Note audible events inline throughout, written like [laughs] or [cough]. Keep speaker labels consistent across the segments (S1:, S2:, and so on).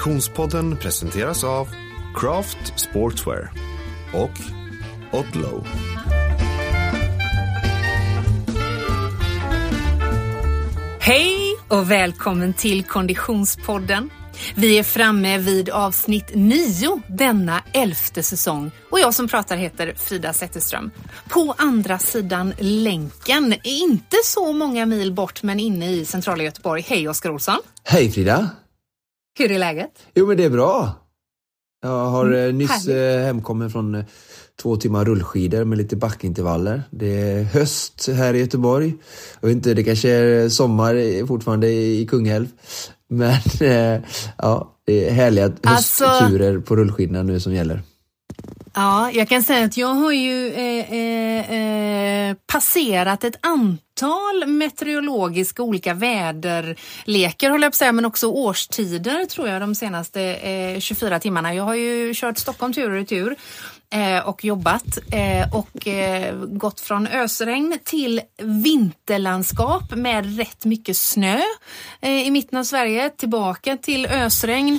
S1: Konditionspodden presenteras av Craft Sportswear och Odlow.
S2: Hej och välkommen till Konditionspodden. Vi är framme vid avsnitt 9 denna elfte säsong och jag som pratar heter Frida Zetterström. På andra sidan länken, inte så många mil bort men inne i centrala Göteborg. Hej Oskar Olsson!
S3: Hej Frida!
S2: Hur är läget?
S3: Jo men det är bra. Jag har
S2: Mm,
S3: mm, nyss eh, hemkommit från eh, två timmar rullskidor med lite backintervaller. Det är höst här i Göteborg. Jag vet inte, det kanske är sommar fortfarande i Kungälv. Men eh, ja, det är härliga
S2: Alltså-
S3: höstturer på rullskidorna nu som gäller.
S2: Ja, jag kan säga att jag har ju eh, eh, eh, passerat ett antal meteorologiska olika väderlekar, håller jag på att säga, men också årstider tror jag de senaste eh, 24 timmarna. Jag har ju kört Stockholm tur och retur eh, och jobbat eh, och gått från ösregn till vinterlandskap med rätt mycket snö i mitten av Sverige, tillbaka till ösregn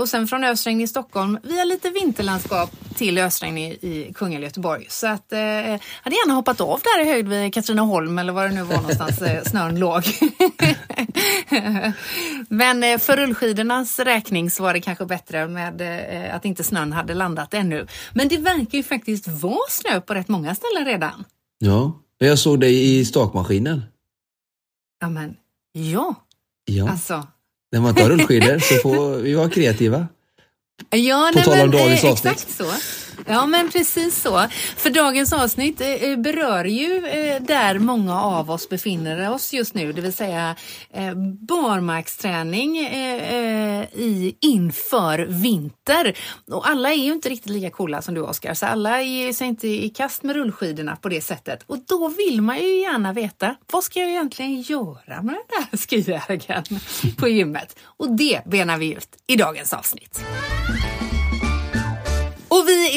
S2: och sen från ösregn i Stockholm via lite vinterlandskap till ösregn i, i Kungälv, Göteborg. Så att eh, jag hade gärna hoppat av där i höjd vid Katrineholm eller var det nu var någonstans eh, [laughs] snön låg. [laughs] Men eh, för rullskidornas räkning så var det kanske bättre med eh, att inte snön hade landat ännu. Men det verkar ju faktiskt vara snö på rätt många ställen redan.
S3: Ja, jag såg dig i stakmaskinen.
S2: Ja, men ja,
S3: Ja,
S2: alltså.
S3: när man tar rullskidor så [laughs] får vi vara kreativa.
S2: Ja,
S3: På tal om dagens
S2: eh,
S3: avsnitt.
S2: Exakt så. Ja, men precis så. För dagens avsnitt eh, eh, berör ju eh, där många av oss befinner oss just nu, det vill säga barmarksträning i, inför vinter. Och alla är ju inte riktigt lika coola som du Oskar, så alla ger sig inte i kast med rullskidorna på det sättet. Och då vill man ju gärna veta, vad ska jag egentligen göra med den där skijägaren på gymmet? Och det benar vi ut i dagens avsnitt.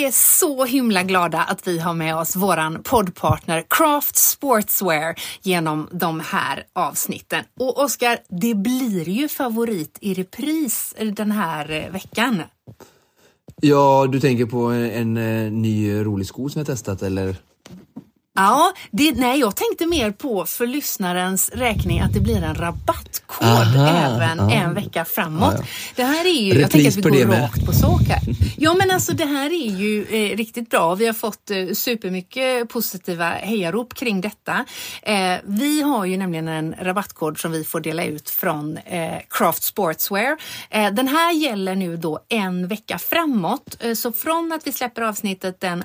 S2: Vi är så himla glada att vi har med oss våran poddpartner Craft Sportswear genom de här avsnitten. Och Oskar, det blir ju favorit i repris den här eh, veckan.
S3: Ja, du tänker på en, en, eh, ny rolig sko som jag testat eller?
S2: Ja, det, nej, jag tänkte mer på för lyssnarens räkning att det blir en rabattkod
S3: Aha,
S2: även
S3: ja.
S2: en vecka framåt.
S3: Ja, ja.
S2: Det här är ju, jag tänker att vi
S3: Repris
S2: går
S3: med.
S2: rakt på sak här. Ja, men alltså det här är ju eh, riktigt bra. Vi har fått eh, supermycket positiva hejarop kring detta. Eh, vi har ju nämligen en rabattkod som vi får dela ut från eh, Craft Sportswear. Eh, den här gäller nu då en vecka framåt. Eh, så från att vi släpper avsnittet den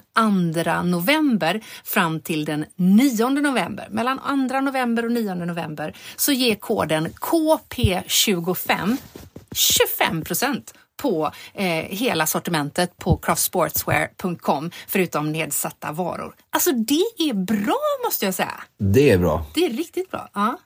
S2: 2 november fram till den 9 november. Mellan 2 november och 9 november så ger koden KP25 25 procent på eh, hela sortimentet på craftsportswear.com förutom nedsatta varor. Alltså det är bra måste jag säga.
S3: Det är bra.
S2: Det är riktigt bra. Ja.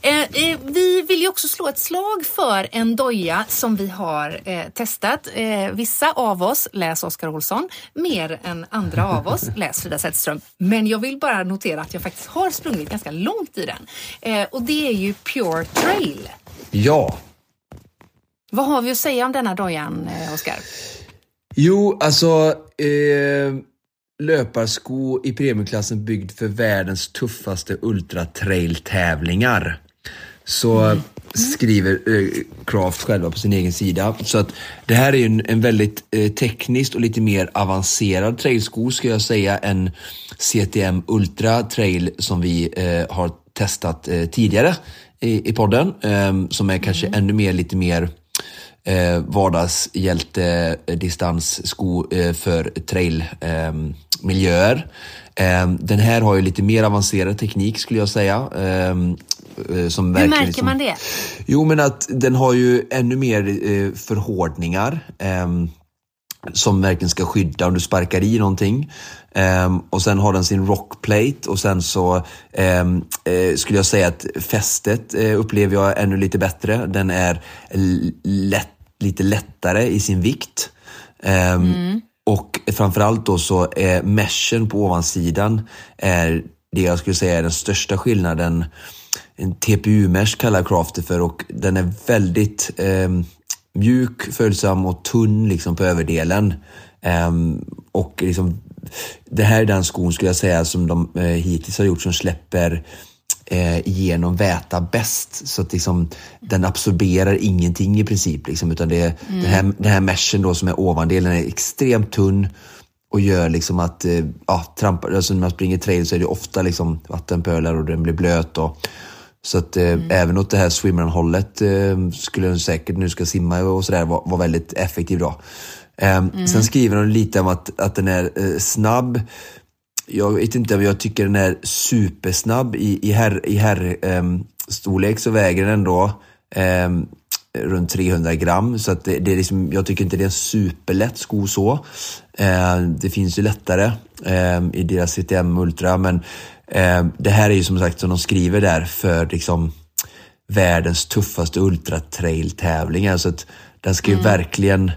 S2: Eh, eh, vi vill ju också slå ett slag för en doja som vi har eh, testat. Eh, vissa av oss, läs Oskar Olsson, mer än andra av oss, [laughs] läs Frida Zetterström. Men jag vill bara notera att jag faktiskt har sprungit ganska långt i den. Eh, och det är ju Pure Trail.
S3: Ja,
S2: Vad har vi att säga om denna dojan, eh, Oskar?
S3: Jo, alltså löparsko i premiumklassen byggd för världens tuffaste ultratrail-tävlingar. Så skriver eh, Craft själva på sin egen sida. Så att det här är ju en, en väldigt eh, tekniskt och lite mer avancerad trailsko ska jag säga än CTM Ultra Trail som vi eh, har testat eh, tidigare i, i podden. Eh, som är kanske ännu mer, lite mer eh, vardagshjälte eh, för trailmiljöer. Eh, miljöer. eh, den här har ju lite mer avancerad teknik skulle jag säga. Eh, eh, som
S2: Hur märker
S3: liksom-
S2: man det?
S3: Jo, men att den har ju ännu mer eh, förhårdningar. ehm, som verkligen ska skydda om du sparkar i någonting. Ehm, och sen har den sin rockplate och sen så ehm, eh, skulle jag säga att fästet eh, upplever jag ännu lite bättre. Den är lätt, lite lättare i sin vikt. Ehm, Och framförallt då så är meshen på ovansidan är det jag skulle säga är den största skillnaden. En TPU-mesh kallar Crafter för och den är väldigt ehm, mjuk, följsam och tunn liksom på överdelen. Um, och liksom, det här är den skon skulle jag säga som de uh, hittills har gjort som släpper eh, igenom väta bäst. Så att liksom, den absorberar ingenting i princip. Liksom, utan det, mm. den, här, den här meshen då som är ovandelen är extremt tunn och gör liksom att, eh, ja, trampar, alltså när man springer trail så är det ofta liksom vattenpölar och den blir blöt. Och, så att eh, mm. även åt det här swimrun-hållet eh, skulle den säkert, nu ska simma och sådär, vara var väldigt effektiv då. Eh, mm. Sen skriver de lite om att, att den är eh, snabb. Jag vet inte, men jag tycker den är supersnabb. I, i herr, i herr ehm, storlek så väger den ändå ehm, runt 300 gram. Så att det, det, är liksom, jag tycker inte det är en superlätt sko så. Eh, det finns ju lättare eh, i deras CTM Ultra, men eh, det här är ju som sagt som de skriver där för liksom världens tuffaste ultratrail-tävlingar. Så att den ska ju mm. verkligen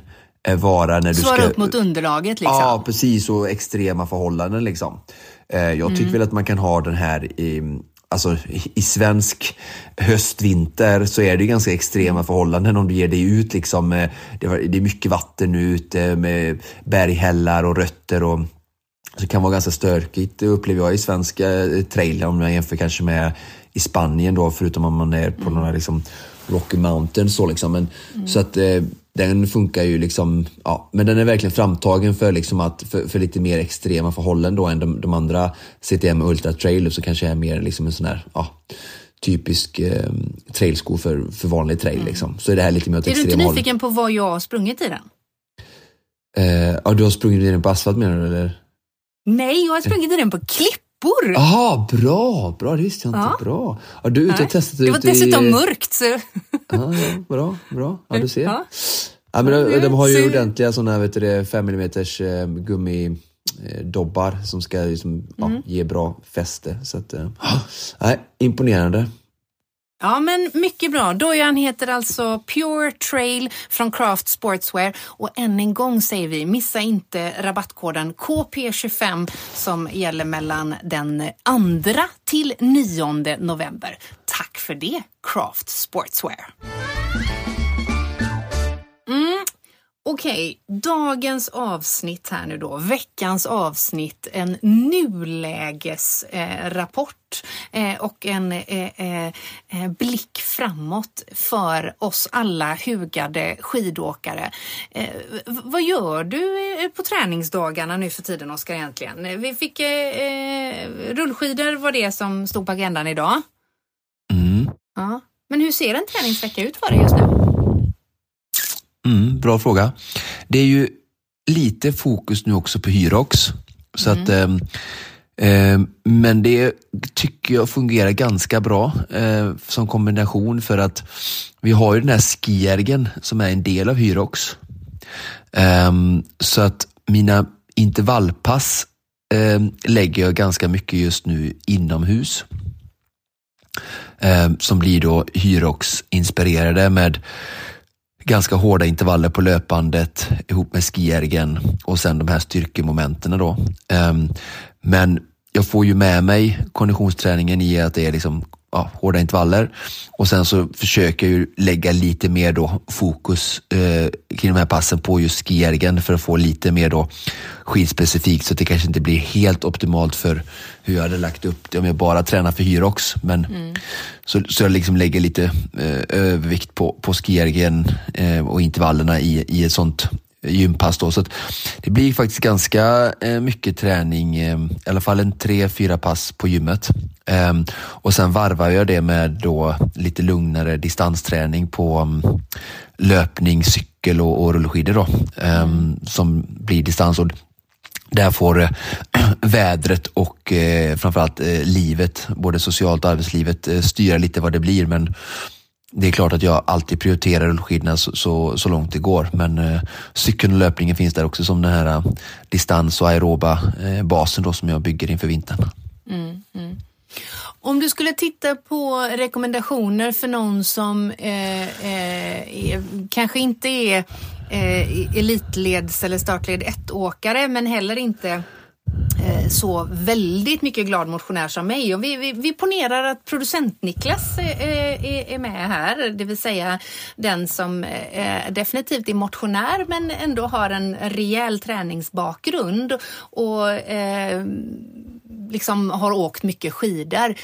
S3: vara när du
S2: Svara
S3: ska...
S2: upp mot underlaget liksom.
S3: Ja, precis. Och extrema förhållanden liksom. Eh, jag tycker mm. väl att man kan ha den här i, alltså, i svensk höstvinter så är det ganska extrema förhållanden om du ger dig ut. Liksom, det är mycket vatten ute med berghällar och rötter. Och, så det kan vara ganska stökigt upplever jag i svenska trail om jag jämför kanske med i Spanien då, förutom om man är på mm. några liksom, Rocky Mountain. Så, liksom. Men, mm. så att eh, den funkar ju liksom, ja, men den är verkligen framtagen för, liksom att, för, för lite mer extrema förhållanden då än de, de andra CTM Ultra Trail som kanske är mer liksom en sån här, ja, typisk eh, trailsko för, för vanlig trail. Mm. Liksom. Så är det här lite mer åt
S2: Är du inte nyfiken håll. på vad jag har sprungit i den?
S3: Eh, ja, du har sprungit i den på asfalt menar du eller?
S2: Nej, jag har sprungit i den på klipp trappor.
S3: Jaha, bra, bra, det visste jag inte. Ja. Bra. Har du ute och testat
S2: Det var dessutom i... mörkt. Så... [laughs] Ja,
S3: ja, bra, bra. Ja, du ser. Ja. Ja, men de, de har ju ordentliga sådana, vet du 5 mm eh, gummidobbar som ska liksom, mm. ja, ge bra fäste. Så att, eh, [gasps] nej, imponerande.
S2: Ja, men mycket bra. Dojan heter alltså Pure Trail från Craft Sportswear och än en gång säger vi, missa inte rabattkoden KP25 som gäller mellan den 2 till 9 november. Tack för det, Craft Sportswear. Mm, Okej, okay, dagens avsnitt här nu då, veckans avsnitt, en nulägesrapport eh, eh, och en eh, eh, eh, blick framåt för oss alla hugade skidåkare. Eh, vad gör du på träningsdagarna nu för tiden, Oskar, egentligen? Vi fick rullskidor var det som stod på agendan idag. Mm. Ja. Men hur ser en träningsvecka ut för dig just nu?
S3: Mm, bra fråga. Det är ju lite fokus nu också på Hyrox. Så mm. att, eh, men det tycker jag fungerar ganska bra eh, som kombination för att vi har ju den här skiergen som är en del av Hyrox. Eh, så att mina intervallpass ehm, lägger jag ganska mycket just nu inomhus. Ehm, som blir då Hyrox inspirerade med ganska hårda intervaller på löpandet ihop med skiergen och sen de här styrkemomenten då. Ehm, men jag får ju med mig konditionsträningen i att det är liksom ja, hårda intervaller. Och sen så försöker jag ju lägga lite mer då fokus eh, kring de här passen på just skiergen för att få lite mer då skidspecifikt så att det kanske inte blir helt optimalt för hur jag hade lagt upp det om jag bara tränar för Hyrox. Men, mm. så, så jag liksom lägger lite eh, övervikt på, på skiergen eh, och intervallerna i, i ett sånt gympass. Då. Så det blir faktiskt ganska eh, mycket träning, eh, i alla fall en tre, fyra pass på gymmet. Ehm, och sen varvar jag det med då lite lugnare distansträning på mm, löpning, cykel och, och rullskidor då, ehm, som blir distans. Och där får eh, [clears throat] vädret och eh, framförallt eh, livet, både socialt och arbetslivet, eh, styra lite vad det blir. Men det är klart att jag alltid prioriterar rullskidorna så, så, så, långt det går. Men eh, cykeln och löpningen finns där också som den här eh, distans och aeroba eh, basen då som jag bygger inför vintern. Mm, mm.
S2: Om du skulle titta på rekommendationer för någon som eh, eh, kanske inte är eh, elitleds eller startled 1-åkare men heller inte så väldigt mycket glad motionär som mig. Och vi, vi, vi ponerar att producent Niklas är, är, är, med här, det vill säga den som eh, definitivt är motionär men ändå har en rejäl träningsbakgrund och eh, liksom har åkt mycket skidor.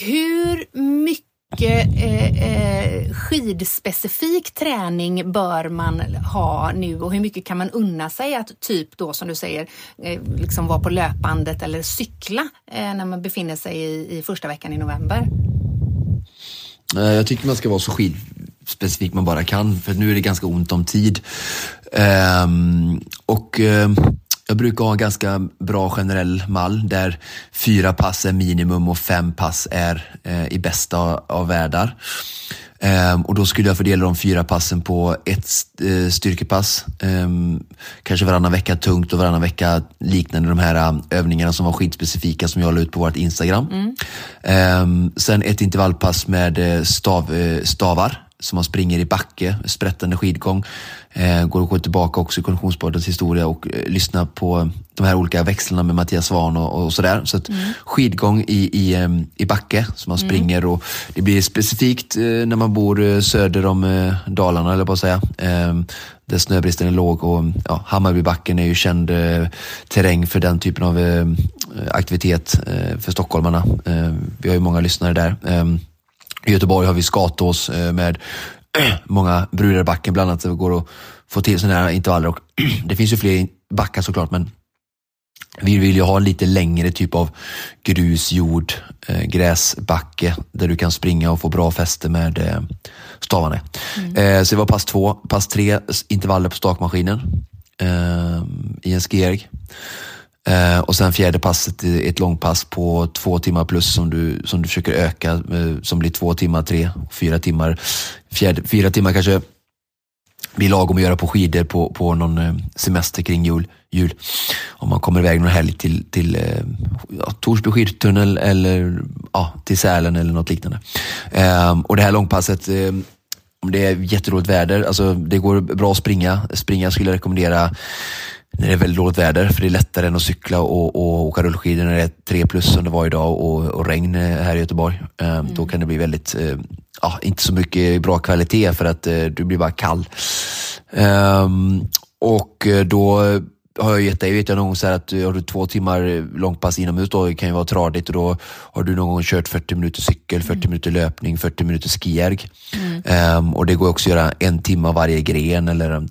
S2: Hur mycket eh, eh, skidspecifik träning bör man ha nu och hur mycket kan man unna sig att typ då som du säger eh, liksom vara på löpbandet eller cykla eh, när man befinner sig i, i första veckan i november?
S3: Eh, jag tycker man ska vara så skidspecifik man bara kan för nu är det ganska ont om tid. Um, och um, jag brukar ha en ganska bra generell mall där fyra pass är minimum och fem pass är eh, i bästa av världar. Um, och då skulle jag fördela de fyra passen på ett uh, styrkepass. Um, kanske varannan vecka tungt och varannan vecka liknande de här um, övningarna som var skidspecifika som jag la ut på vårt Instagram. Mm. sen ett intervallpass med uh, stav, stavar som man springer i backe, sprättande skidgång. Eh, går att gå tillbaka också i Konditionspoddens historia och eh, lyssna på de här olika växlarna med Mattias Svahn och, och sådär. Så att mm. skidgång i, i, i backe som man mm. springer och det blir specifikt eh, när man bor eh, söder om eh, Dalarna, eller på att säga. Där snöbristen är låg och ja, Hammarbybacken är ju känd eh, terräng för den typen av aktivitet för stockholmarna. vi har ju många lyssnare där. I Göteborg har vi Skatås eh, med [clears throat] många brudar i backen bland annat. Det går att få till sådana här intervaller. Och [clears throat] det finns ju fler backar såklart, men vi vill ju ha lite längre typ av grus, jord, eh, gräsbacke där du kan springa och få bra fäste med eh, stavarna. Mm. Så det var pass två. Pass tre, intervaller på stakmaskinen i en skierg. Eh, och sen fjärde passet ett långpass på två timmar plus som du, som du försöker öka, eh, som blir två timmar, tre, fyra timmar. Fjärde, fyra timmar kanske blir lagom att göra på skidor på, på någon eh, semester kring jul. jul. Om man kommer iväg någon helg till, till eh, ja, Torsby skidtunnel eller ja, till Sälen eller något liknande. Ehm, och det här långpasset eh, om det är jätteroligt väder, alltså det går bra att springa. Springa skulle jag rekommendera när det är väldigt dåligt väder, för det är lättare än att cykla och, och åka rullskidor när det är tre plus som det var idag och, och regn här i Göteborg. Um, mm. Då kan det bli väldigt, uh, ja, inte så mycket bra kvalitet för att uh, du blir bara kall. Um, och eh, då har jag gett dig, vet jag någon gång så att har du två timmar långpass inomhus då det kan ju vara tradigt och då har du någon gång kört 40 minuter cykel, 40 mm. minuter löpning, 40 minuter skierg. Mm. Um, och det går också att göra en timme varje gren eller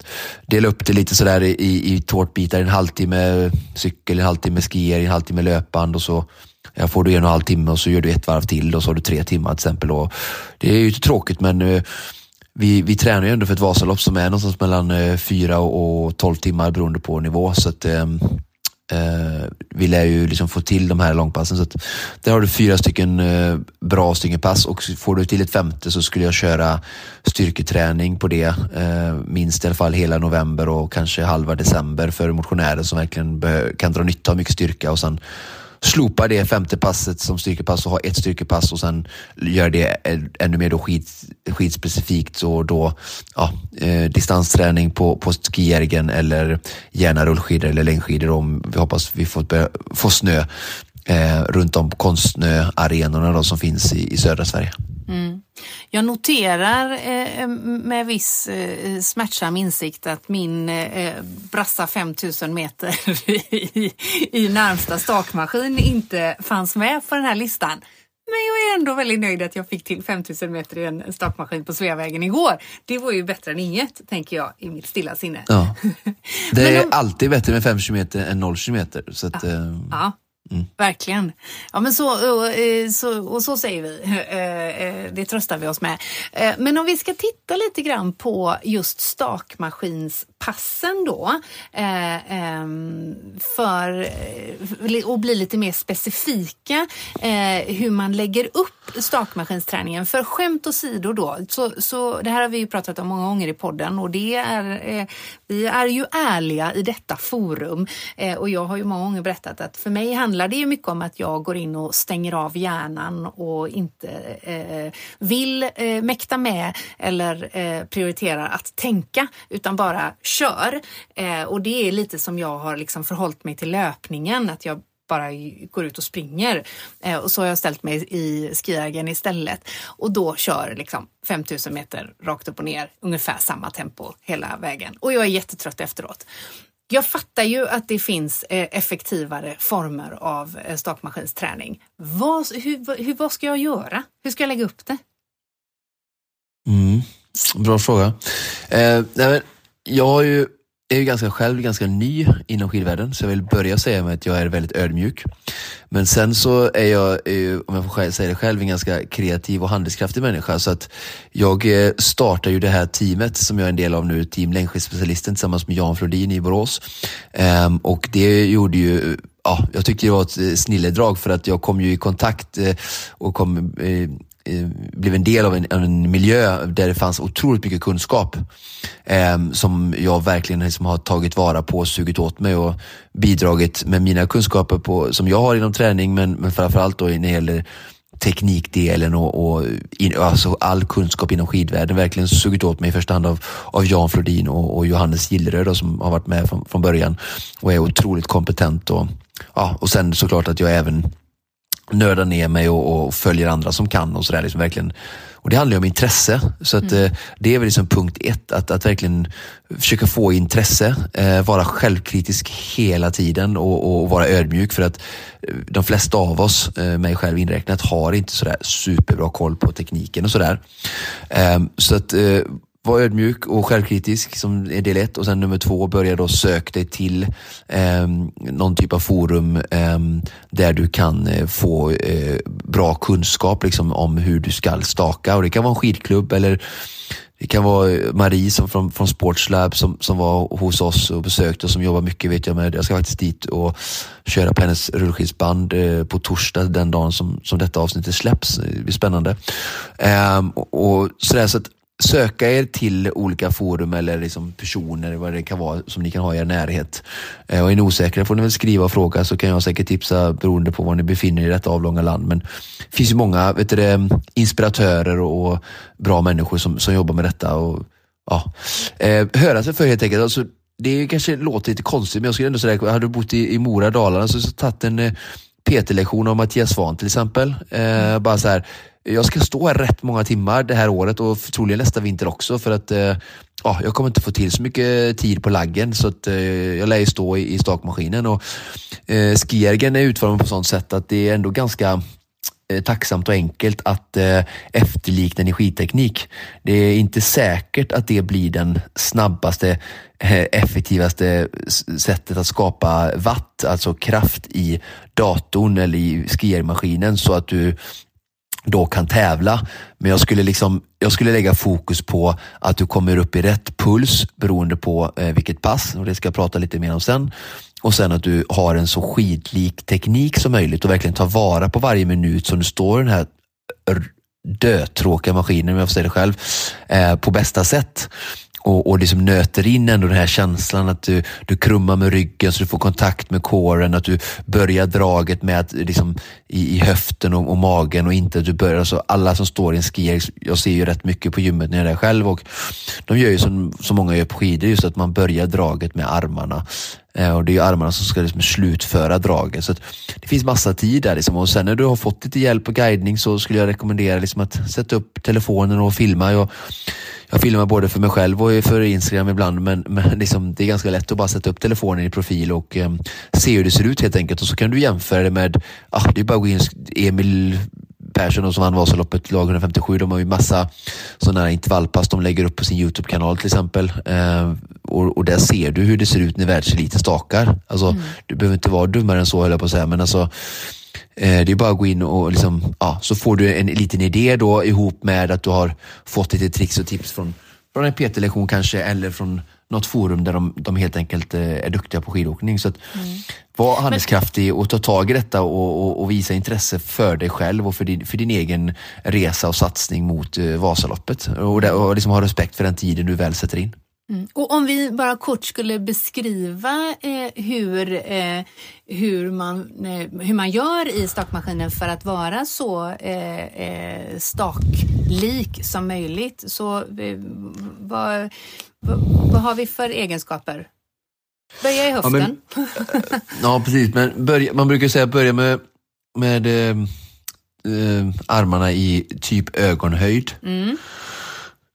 S3: dela upp det lite sådär i, i tårtbitar, en halvtimme cykel, en halvtimme skierg, en halvtimme löpband och så jag får du en och en halv timme och så gör du ett varv till och så har du tre timmar till exempel. Och det är ju tråkigt men uh, vi, vi tränar ju ändå för ett Vasalopp som är någonstans mellan eh, fyra och tolv timmar beroende på nivå. Så att, eh, eh, vi lär ju liksom få till de här långpassen. Så att, där har du fyra stycken eh, bra stycken pass och får du till ett femte så skulle jag köra styrketräning på det. Eh, minst i alla fall hela november och kanske halva december för motionärer som verkligen kan dra nytta av mycket styrka och sen slopa det femte passet som styrkepass och ha ett styrkepass och sen göra det ännu mer då skid, skidspecifikt och då ja, eh, distansträning på, på skijärgen eller gärna rullskidor eller längdskidor om vi hoppas vi får, börja, får snö eh, runt om konstsnöarenorna som finns i, i södra Sverige.
S2: Mm. Jag noterar eh, med viss eh, smärtsam insikt att min eh, brassa 5000 meter [laughs] i, i närmsta stakmaskin inte fanns med på den här listan. Men jag är ändå väldigt nöjd att jag fick till 5000 meter i en stakmaskin på Sveavägen igår. Det var ju bättre än inget, tänker jag i mitt stilla sinne.
S3: Ja. [laughs] Det är om... alltid bättre med 5 km än 0 km. Så att,
S2: ja. Eh... ja. Mm. Verkligen. Ja, men så, och, eh, så, och så säger vi. [laughs] Eh, eh, det tröstar vi oss med. Men om vi ska titta lite grann på just stakmaskinspassen då. Ehm, för att bli lite mer specifika hur man lägger upp stakmaskinsträningen. För skämt åsido då, så, så det här har vi ju pratat om många gånger i podden och det är, vi är ju ärliga i detta forum. Och jag har ju många gånger berättat att för mig handlar handlar det ju mycket om att jag går in och stänger av hjärnan och inte eh, vill eh, mäkta med eller eh, prioriterar att tänka utan bara kör. Eh, och det är lite som jag har liksom förhållit mig till löpningen, att jag bara går ut och springer. Eh, och så har jag ställt mig i Skiagen istället och då kör liksom 5000 meter rakt upp och ner, ungefär samma tempo hela vägen. Och jag är jättetrött efteråt. Jag fattar ju att det finns eh, effektivare former av eh, stakmaskinsträning. Vad, hur, hur, vad ska jag göra? Hur ska jag lägga upp det?
S3: Mm, bra fråga. Eh, nej, jag har ju är ju ganska själv ganska ny inom skidvärlden, så jag vill börja säga med att jag är väldigt ödmjuk. Men sen så är jag, om jag får säga det själv, en ganska kreativ och handlingskraftig människa. Så att jag eh, startar ju det här teamet som jag är en del av nu, Team Längdskidspecialisten tillsammans med Jan Flodin i Borås. Ehm, och det gjorde ju ja, jag tyckte det var ett eh, snilledrag för att jag kom ju i kontakt eh, och kom Eh, blev en del av en, en, miljö där det fanns otroligt mycket kunskap eh, som jag verkligen liksom har tagit vara på och sugit åt mig och bidragit med mina kunskaper på, som jag har inom träning men, men framförallt då när det gäller teknikdelen och, och in, alltså all kunskap inom skidvärlden verkligen sugit åt mig i första hand av, av Jan Flodin och, och Johannes Gilleröd som har varit med från, från början och är otroligt kompetent och, ja, och sen såklart att jag även nördar ner mig och, och, följer andra som kan och sådär. Liksom Och det handlar ju om intresse. Så att, mm. eh, det är väl liksom punkt ett, att, att verkligen försöka få intresse, eh, vara självkritisk hela tiden och, och, vara ödmjuk för att eh, de flesta av oss, eh, mig själv inräknat, har inte sådär superbra koll på tekniken och sådär. Eh, så att eh, var ödmjuk och självkritisk som är del ett och sen nummer två, börja då söka dig till eh, någon typ av forum eh, där du kan eh, få eh, bra kunskap liksom, om hur du ska staka och det kan vara en skidklubb eller det kan vara Marie som från, från Sportslab som, som var hos oss och besökte och som jobbar mycket vet jag med. Jag ska faktiskt dit och köra på hennes rullskidsband eh, på torsdag den dagen som, som detta avsnittet släpps. Det blir spännande. Ehm, och, och sådär, så att söka er till olika forum eller liksom personer, vad det kan vara, som ni kan ha i er närhet. Eh, och är ni osäkra får ni väl skriva och fråga så kan jag säkert tipsa beroende på var ni befinner er i detta avlånga land. Men det finns ju många vet du, inspiratörer och, bra människor som, som jobbar med detta. Och, ja. eh, höra sig för helt enkelt. Alltså, det kanske låter lite konstigt men jag skulle ändå säga, hade du bott i, i Mora, Dalarna så, så tagit en eh, PT-lektion av Mattias Svahn till exempel. Eh, bara så här, jag ska stå här rätt många timmar det här året och troligen nästa vinter också för att eh, ja, jag kommer inte få till så mycket tid på laggen så att eh, jag lär ju stå i, i stakmaskinen. Och, eh, skiergen är utformad på sånt sätt att det är ändå ganska eh, tacksamt och enkelt att eh, efterlikna energiteknik. Det är inte säkert att det blir den snabbaste, eh, effektivaste sättet att skapa watt, alltså kraft i datorn eller i skiermaskinen så att du då kan tävla. Men jag skulle, liksom, jag skulle lägga fokus på att du kommer upp i rätt puls beroende på eh, vilket pass och det ska jag prata lite mer om sen. Och sen att du har en så skidlik teknik som möjligt och verkligen tar vara på varje minut som du står i den här dötråkiga maskinen, om jag får säga det själv, eh, på bästa sätt och, och liksom nöter in ändå den här känslan att du, du krummar med ryggen så du får kontakt med kåren, att du börjar draget med att, liksom, i, i höften och, och, magen och inte att du börjar, alltså alla som står i en ski, jag ser ju rätt mycket på gymmet när jag är där själv och de gör ju som, som många gör på skidor, just att man börjar draget med armarna. Eh, och det är armarna som ska liksom slutföra draget. Så det finns massa tid där. Liksom. Och sen när du har fått lite hjälp och guidning så skulle jag rekommendera liksom att sätta upp telefonen och filma. Jag, jag filmar både för mig själv och för Instagram ibland men, men liksom, det är ganska lätt att bara sätta upp telefonen i profil och um, se hur det ser ut helt enkelt och så kan du jämföra det med, ah, det är bara att gå in, Emil Persson som vann Vasaloppet, lag 157, de har ju massa sådana här intervallpass de lägger upp på sin YouTube-kanal till exempel. Eh, och, och, där ser du hur det ser ut när världseliten stakar. Alltså, mm. Du behöver inte vara dummare än så höll jag på att säga, men alltså Eh, det är bara att gå in och liksom, ja, så får du en liten idé då ihop med att du har fått lite tricks och tips från, från en PT-lektion kanske eller från något forum där de, de helt enkelt eh, är duktiga på skidåkning. Så att mm. var handlingskraftig och ta tag i detta och, och, och, visa intresse för dig själv och för din, för din egen resa och satsning mot uh, Vasaloppet. Och, och liksom ha respekt för den tiden du väl sätter in.
S2: Mm. Och om vi bara kort skulle beskriva eh, hur, eh, hur, man, eh, hur man gör i stakmaskinen för att vara så eh, eh, staklik som möjligt. Så eh, vad, vad, vad har vi för egenskaper? Böja i höften.
S3: Ja, men, ja precis. Men börja, man brukar säga börja med, med armarna i typ ögonhöjd.
S2: Mm.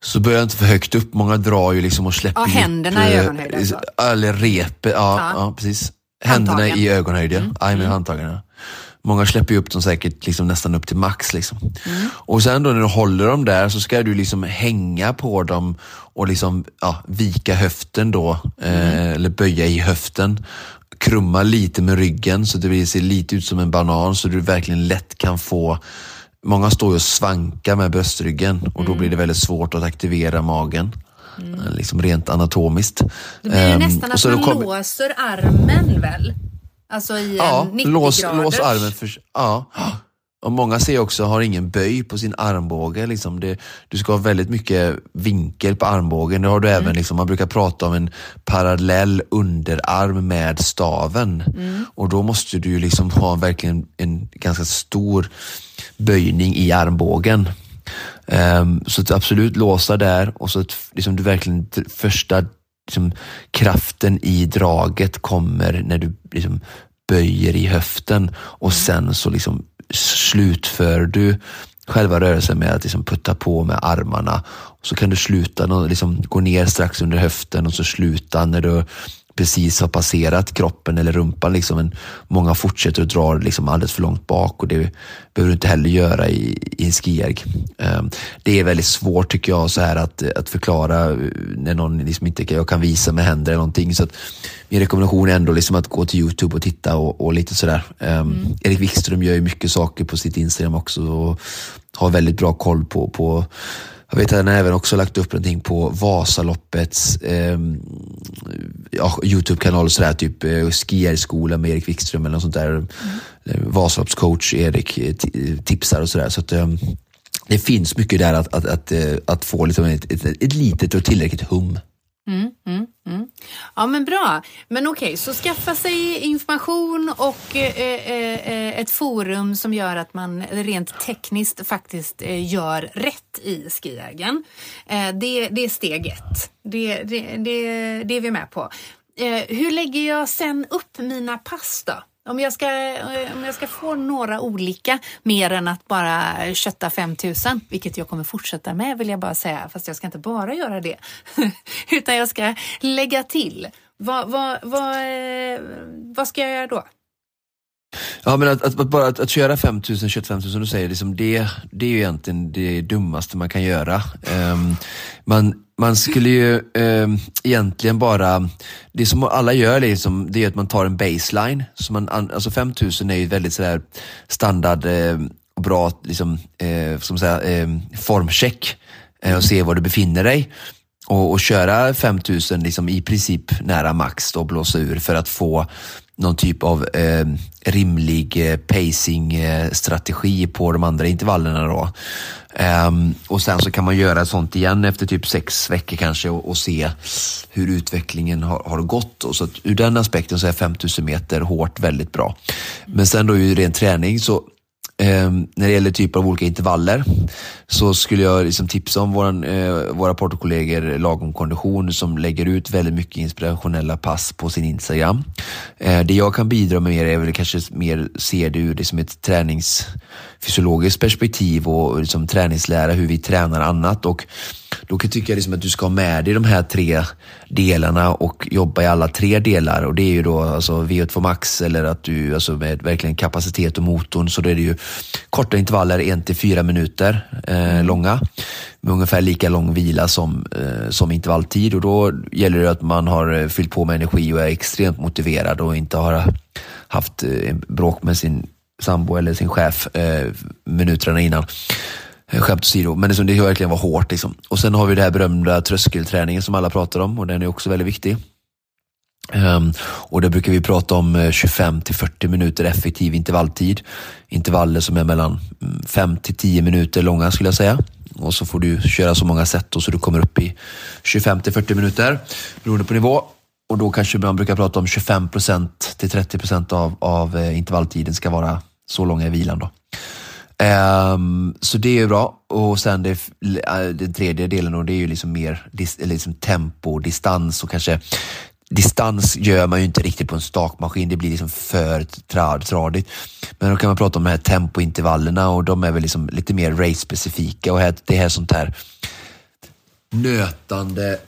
S3: Så börja inte för högt upp. Många drar ju liksom och släpper
S2: Ja, händerna
S3: upp,
S2: i
S3: eh,
S2: ögonhöjd alltså.
S3: Eller repet, ja,
S2: Ja.
S3: ja. precis. Händerna
S2: Handtagen.
S3: i ögonhöjd, ja.
S2: Mm.
S3: Aj, med handtagen. Många släpper ju upp dem säkert liksom nästan upp till max. Liksom.
S2: Mm.
S3: Och sen då när du håller dem där så ska du liksom hänga på dem och liksom, ja, vika höften då,
S2: Mm.
S3: eh, eller böja i höften. Krumma lite med ryggen så det ser lite ut som en banan så du verkligen lätt kan få Många står ju och svankar med bröstryggen och
S2: Mm.
S3: då blir det väldigt svårt att aktivera magen. Eh, Liksom rent anatomiskt.
S2: Då blir det
S3: Ehm,
S2: nästan
S3: och
S2: att man
S3: kommer-
S2: låser armen väl? Alltså i
S3: Ja,
S2: en 90
S3: lås,
S2: graders.
S3: lås armen. För, ja. Och många ser också har ingen böj på sin armbåge. Liksom det, du ska ha väldigt mycket vinkel på armbågen. Det har du även, liksom, man brukar prata om en parallell underarm med staven. Och då måste du ju liksom ha verkligen en ganska stor böjning i armbågen. Ehm, så att absolut låsa där och så att liksom du verkligen första liksom, kraften i draget kommer när du liksom, böjer i höften och sen så liksom slutför du själva rörelsen med att liksom putta på med armarna. Och så kan du sluta, liksom, gå ner strax under höften och så sluta när du precis har passerat kroppen eller rumpan. Liksom. Men många fortsätter att dra liksom alldeles för långt bak och det behöver du inte heller göra i, i en skijärg. Um, det är väldigt svårt tycker jag så här att, att förklara eh, när någon liksom inte jag kan visa med händer eller någonting. Så min rekommendation är ändå liksom att gå till Youtube och titta och, och lite sådär. Um, Erik Wikström gör ju mycket saker på sitt Instagram också och har väldigt bra koll på, på jag vet att han även också lagt upp någonting på Vasaloppets eh, ja, Youtube-kanal sådär, typ eh, skijärgskola med Erik Wikström eller något sånt där. Eh, Vasaloppscoach Erik eh, ti- tipsar och sådär. Så att, eh, det finns mycket där att, att, att, eh, att få liksom ett, ett, ett litet och tillräckligt hum. Mm, mm, mm.
S2: Ja men bra. Men okej, så skaffa sig information och eh, eh, eh, ett forum som gör att man rent tekniskt faktiskt eh, gör rätt i skijägen. Eh, det, det är steg ett. Det, det, det, det är vi med på. Eh, hur lägger jag sen upp mina pass då? Om jag, ska, om jag ska få några olika mer än att bara kötta 5000, vilket jag kommer fortsätta med vill jag bara säga, fast jag ska inte bara göra det, [laughs] utan jag ska lägga till. Vad, vad, vad, vad ska jag göra då?
S3: Ja men att, att, att bara att, att köra 5000, 25 000 som du säger, liksom det, det är ju egentligen det dummaste man kan göra. Um, man, man skulle ju eh, egentligen bara, det som alla gör liksom, det är att man tar en baseline. Så man, alltså 5000 är ju väldigt sådär standard eh, och bra liksom, eh, som säga, eh, formcheck eh, och se var du befinner dig. Och, och köra 5000 liksom i princip nära max och blåsa ur för att få någon typ av eh, rimlig eh, pacing-strategi eh, på de andra intervallerna. Då. Ehm, och sen så kan man göra sånt igen efter typ sex veckor kanske och, och se hur utvecklingen har, har gått. Och så att ur den aspekten så är 5000 meter hårt väldigt bra. Men sen då i ren träning så Eh, när det gäller typer av olika intervaller så skulle jag liksom tipsa om våran, eh, våra portokollegor Lagom Kondition som lägger ut väldigt mycket inspirationella pass på sin Instagram. Eh, det jag kan bidra med mer är väl kanske mer se det ur liksom ett träningsfysiologiskt perspektiv och liksom träningslära hur vi tränar annat. Och då kan jag liksom att du ska ha med dig de här tre delarna och jobba i alla tre delar. Och det är ju då alltså VO2 max eller att du alltså med verkligen kapacitet och motorn så då är det ju korta intervaller, en till fyra minuter eh, långa. Med ungefär lika lång vila som, eh, som intervalltid. Och då gäller det att man har eh, fyllt på med energi och är extremt motiverad och inte har haft eh, bråk med sin sambo eller sin chef eh, minuterna innan. Eh, skämt åsido, men liksom, det, det verkligen var hårt. Liksom. Och sen har vi den här berömda tröskelträningen som alla pratar om och den är också väldigt viktig. Um, och där brukar vi prata om eh, 25 till 40 minuter effektiv intervalltid. Intervaller som är mellan mm, 5 till 10 minuter långa skulle jag säga. Och så får du köra så många set så du kommer upp i 25 till 40 minuter beroende på nivå. Och då kanske man brukar prata om 25 till 30 av, av eh, intervalltiden ska vara så långa i vilan. Då. Um, så det är ju bra. Och sen det, äh, den tredje delen och det är ju liksom mer dis, liksom tempo, distans och kanske distans gör man ju inte riktigt på en stakmaskin. Det blir liksom för tradigt. Men då kan man prata om de här tempointervallerna och de är väl liksom lite mer race-specifika och det är sånt här nötande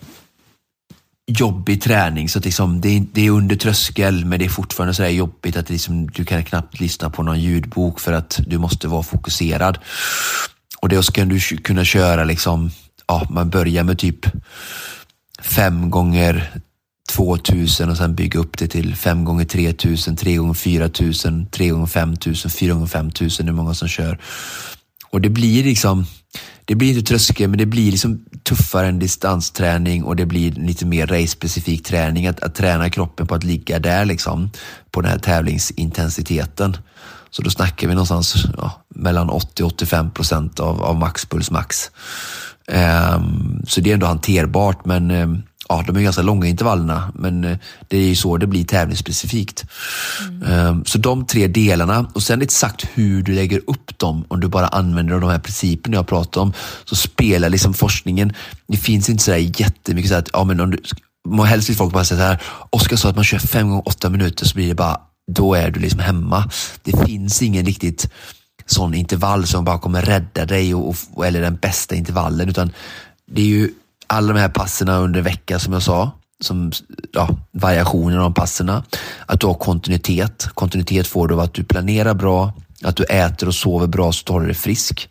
S3: jobbig träning. Så att liksom, det, är, det är under tröskel men det är fortfarande så jobbigt att liksom, du kan knappt lyssna på någon ljudbok för att du måste vara fokuserad. Och då ska du kunna köra liksom, ja, man börjar med typ fem gånger 2000 och sen bygga upp det till 5 gånger 3000, 3 gånger 4000, 3 gånger 5000, 4 gånger 5000. hur många som kör. Och det blir liksom, det blir inte tröskel, men det blir liksom tuffare än distansträning och det blir lite mer race-specifik träning. Att, att träna kroppen på att ligga där liksom, på den här tävlingsintensiteten. Så då snackar vi någonstans ja, mellan 80-85 procent av, av maxpuls max. Um, så det är ändå hanterbart, men um, ja, de är ganska långa intervallerna, men eh, det är ju så det blir tävlingsspecifikt. Mm. Så de tre delarna och sen exakt hur du lägger upp dem, om du bara använder de här principerna jag pratar om, så spelar liksom forskningen, det finns inte sådär jättemycket så att, ja men om du, helst vill folk bara säga så här, Oskar sa att man kör fem gånger åtta minuter så blir det bara, då är du liksom hemma. Det finns ingen riktigt sån intervall som bara kommer rädda dig och, och, eller den bästa intervallen, utan det är ju alla de här passerna under veckan som jag sa, som ja, variationer av passerna. Att du har kontinuitet. Kontinuitet får du av att du planerar bra, att du äter och sover bra så du håller dig frisk.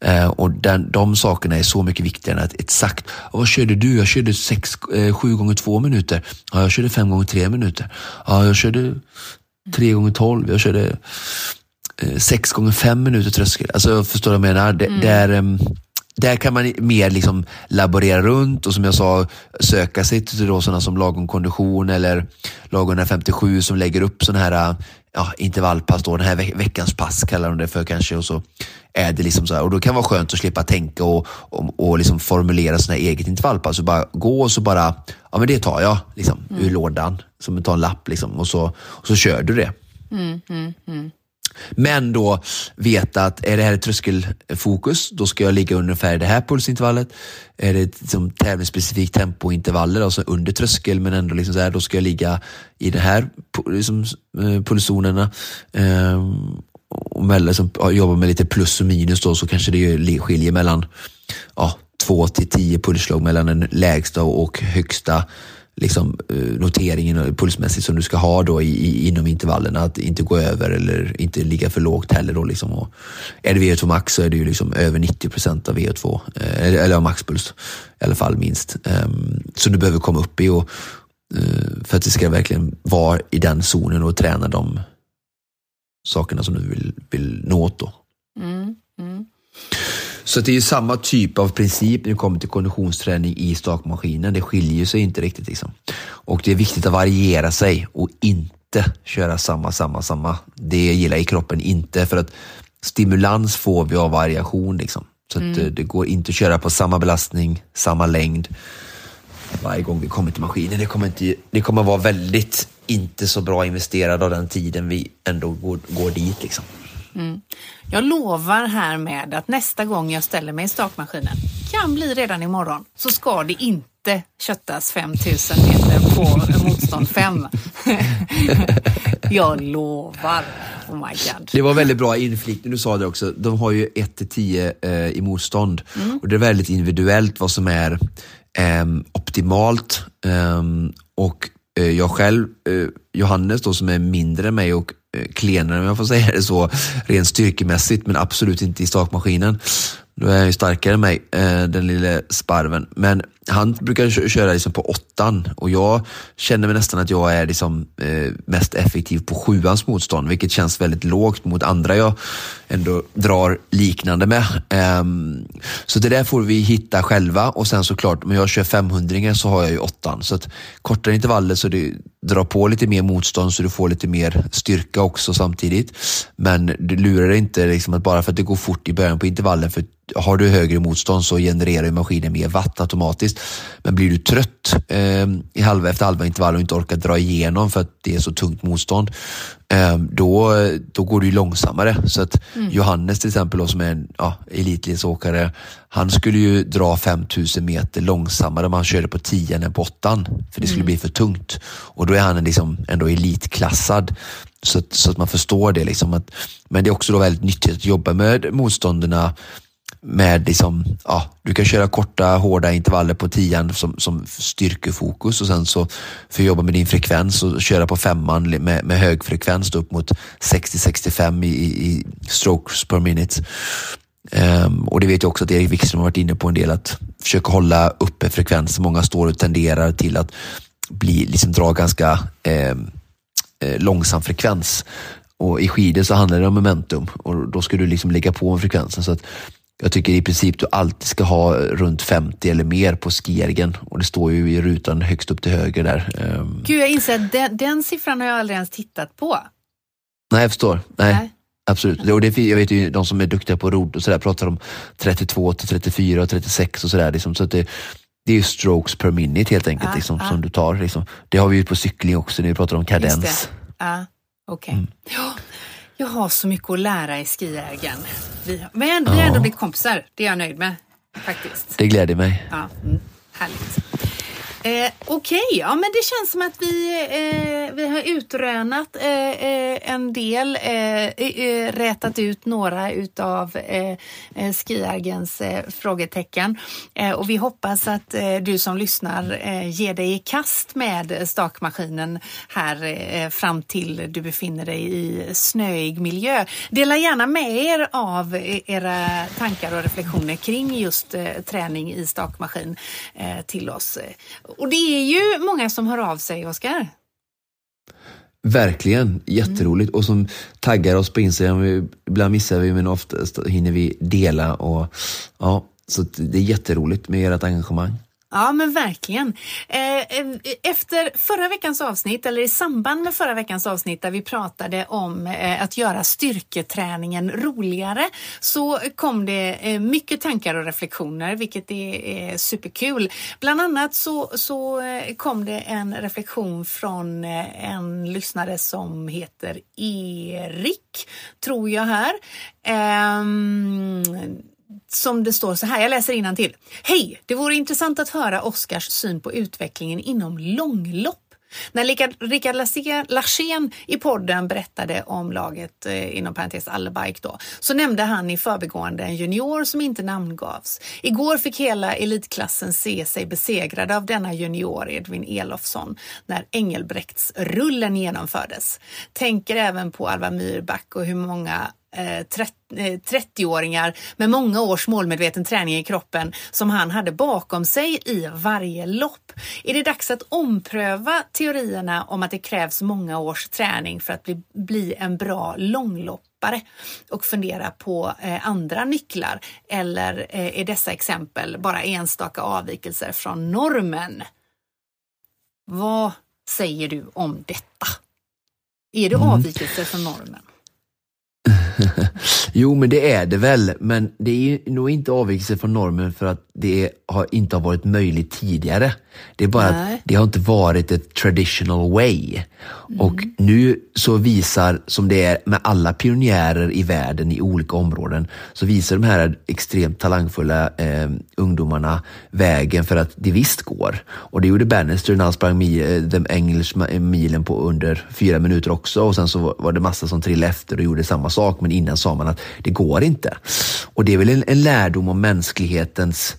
S3: Eh, och den, de sakerna är så mycket viktigare än att exakt, vad körde du? Jag körde sex, eh, sju gånger två minuter. Ja, jag körde fem gånger tre minuter. Ja, jag körde tre gånger tolv. Jag körde eh, sex gånger fem minuter tröskel. Alltså, jag förstår vad jag menar. Det, mm. det är, um, där kan man mer liksom laborera runt och som jag sa söka sig till då sådana som Lagom Kondition eller Lagom 157 som lägger upp sådana här ja, intervallpass, då, den här ve veckans pass kallar de det för kanske. Och så är det liksom så här, och då kan det vara skönt att slippa tänka och, och, och liksom formulera här eget intervallpass och bara gå och så bara, ja men det tar jag liksom, mm. ur lådan, som att ta en lapp liksom, och, så, och så kör du det. Mm, mm, mm. Men då veta att är det här ett tröskelfokus, då ska jag ligga ungefär det här pulsintervallet. Är det liksom tävlingsspecifikt tempointervaller, alltså under tröskel, men ändå liksom så här, då ska jag ligga i de här liksom, eh, pulszonerna. Ehm, och mellan, liksom, jobba med lite plus och minus då, så kanske det skiljer mellan ja, två till tio pulsslag mellan den lägsta och högsta liksom, eh, noteringen pulsmässigt som du ska ha då i, i, inom intervallerna. Att inte gå över eller inte ligga för lågt heller. Då, liksom. och är det VO2 max så är det ju liksom över 90 procent av VO2, eh, eller, av maxpuls i alla fall minst. Um, så du behöver komma upp i och, uh, för att det ska verkligen vara i den zonen och träna de sakerna som du vill, vill nå åt. Då. Mm, mm. Så det är ju samma typ av princip när det kommer till konditionsträning i stakmaskinen. Det skiljer sig inte riktigt. Liksom. Och det är viktigt att variera sig och inte köra samma, samma, samma. Det gillar i kroppen inte för att stimulans får vi av variation. Liksom. Så mm. det, det går inte att köra på samma belastning, samma längd varje gång vi kommer till maskinen. Det kommer, inte, det kommer vara väldigt inte så bra investerad av den tiden vi ändå går, går dit. Liksom.
S2: Mm. Jag lovar här med att nästa gång jag ställer mig i stakmaskinen, kan bli redan imorgon, så ska det inte köttas 5000 meter på motstånd 5. [laughs] jag lovar. Oh my God.
S3: Det var väldigt bra inflikning du sa det också. De har ju 1 10 eh, i motstånd mm. och det är väldigt individuellt vad som är eh, optimalt. Eh, och Eh, jag själv, eh, Johannes då som är mindre än mig och eh, klenare om jag får säga det så, rent styrkemässigt, men absolut inte i stakmaskinen. Då är han ju starkare än mig, den lille sparven. Men han brukar köra liksom på åttan och jag känner mig nästan att jag är liksom, mest effektiv på sjuans motstånd, vilket känns väldigt lågt mot andra jag ändå drar liknande med. Um, så det där får vi hitta själva och sen såklart, om jag kör 500 så har jag ju åttan. Så att kortare intervaller så det drar på lite mer motstånd så du får lite mer styrka också samtidigt. Men du lurar dig inte liksom att bara för att det går fort i början på intervallen, för har du högre motstånd så genererar maskinen mer watt automatiskt. Men blir du trött eh, i halva efter halva intervall och inte orkar dra igenom för att det är så tungt motstånd, eh, då, då går det långsammare. Så att mm. Johannes till exempel, då, som är en ja, elitledsåkare, han skulle ju dra 5000 meter långsammare om han körde på 10 än på 8 för det skulle mm. bli för tungt. Och då är han liksom ändå elitklassad. Så, så att man förstår det. Liksom att, men det är också då väldigt nyttigt att jobba med motståndarna med liksom, ja, du kan köra korta hårda intervaller på tian som, som styrkefokus och sen så för att jobba med din frekvens och köra på femman med, med hög frekvens upp mot 60-65 i, i, strokes per minute. Um, och det vet jag också att Erik Wikström har varit inne på en del att försöka hålla uppe frekvensen. Många står och tenderar till att bli, liksom dra ganska um, långsam frekvens. Och i skidor så handlar det om momentum och då ska du liksom lägga på frekvensen. Så att jag tycker i princip du alltid ska ha runt 50 eller mer på skiergen och det står ju i rutan högst upp till höger där.
S2: Ehm. Gud, jag inser att den, den siffran har jag aldrig ens tittat på.
S3: Nej, jag förstår. Nej. Nej. Absolut. Och det, jag vet ju de som är duktiga på rodd och sådär pratar om 32 till 34 och 36 och sådär. Liksom, så att det, det är strokes per minute helt enkelt ja, liksom, ja. som du tar. Liksom. Det har vi ju på cykling också när vi pratar om kadens.
S2: Ja, Okej. Okay. Mm. Jag har så mycket att lära i skiägaren. Vi, men vi har ändå blivit kompisar. Det är jag nöjd med. Faktiskt.
S3: Det gläder mig.
S2: Ja, mm, härligt. Eh, Okej, okay. ja men det känns som att vi, eh, vi har utrönat eh, eh en del, eh, eh, rätat ut några utav eh, eh skiägens frågetecken. och vi hoppas att du som lyssnar ger dig i kast med stakmaskinen här fram till du befinner dig i snöig miljö. Dela gärna med er av era tankar och reflektioner kring just träning i stakmaskin till oss. Och det är ju många som hör av sig, Oskar.
S3: Verkligen, jätteroligt mm. och som taggar oss på Instagram. Ibland missar vi men oftast hinner vi dela och ja, så det är jätteroligt med ert engagemang.
S2: Ja, men verkligen. Eh, eh, efter förra veckans avsnitt, eller i samband med förra veckans avsnitt där vi pratade om eh, att göra styrketräningen roligare, så kom det mycket tankar och reflektioner, vilket är superkul. Bland annat så, så kom det en reflektion från en lyssnare som heter Erik, tror jag här. Ehm, som det står så här, jag läser till. Hej! Det vore intressant att höra Oskars syn på utvecklingen inom långlopp. När Rickard Larsén i podden berättade om laget, eh, inom parentes Allbike då, så nämnde han i förbigående en junior som inte namngavs. Igår fick hela elitklassen se sig besegrade av denna junior, Edvin Elofsson, när Engelbrektsrullen genomfördes. Tänker även på Alva Myrback och hur många 30-åringar eh, eh, med många års målmedveten träning i kroppen som han hade bakom sig i varje lopp. Är det dags att ompröva teorierna om att det krävs många års träning för att bli, bli en bra långloppare och fundera på eh, andra nycklar? Eller är dessa exempel bara enstaka avvikelser från normen? Vad säger du om detta? Är det mm. avvikelser från normen?
S3: 嗯呵呵 jo, men det är det väl. Men det är nog inte avvikelse från normen för att det har inte har varit möjligt tidigare. Det är bara Nej. att det har inte varit ett traditional way. Mm. Och nu så visar, som det är med alla pionjärer i världen i olika områden, så visar de här extremt talangfulla eh, ungdomarna vägen för att det visst går. Och det gjorde Bannister när han sprang mil, den engelska milen på under fyra minuter också och sen så var det massa som trillade efter och gjorde samma sak men innan sa man att det går inte. Och det är väl en, en lärdom om mänsklighetens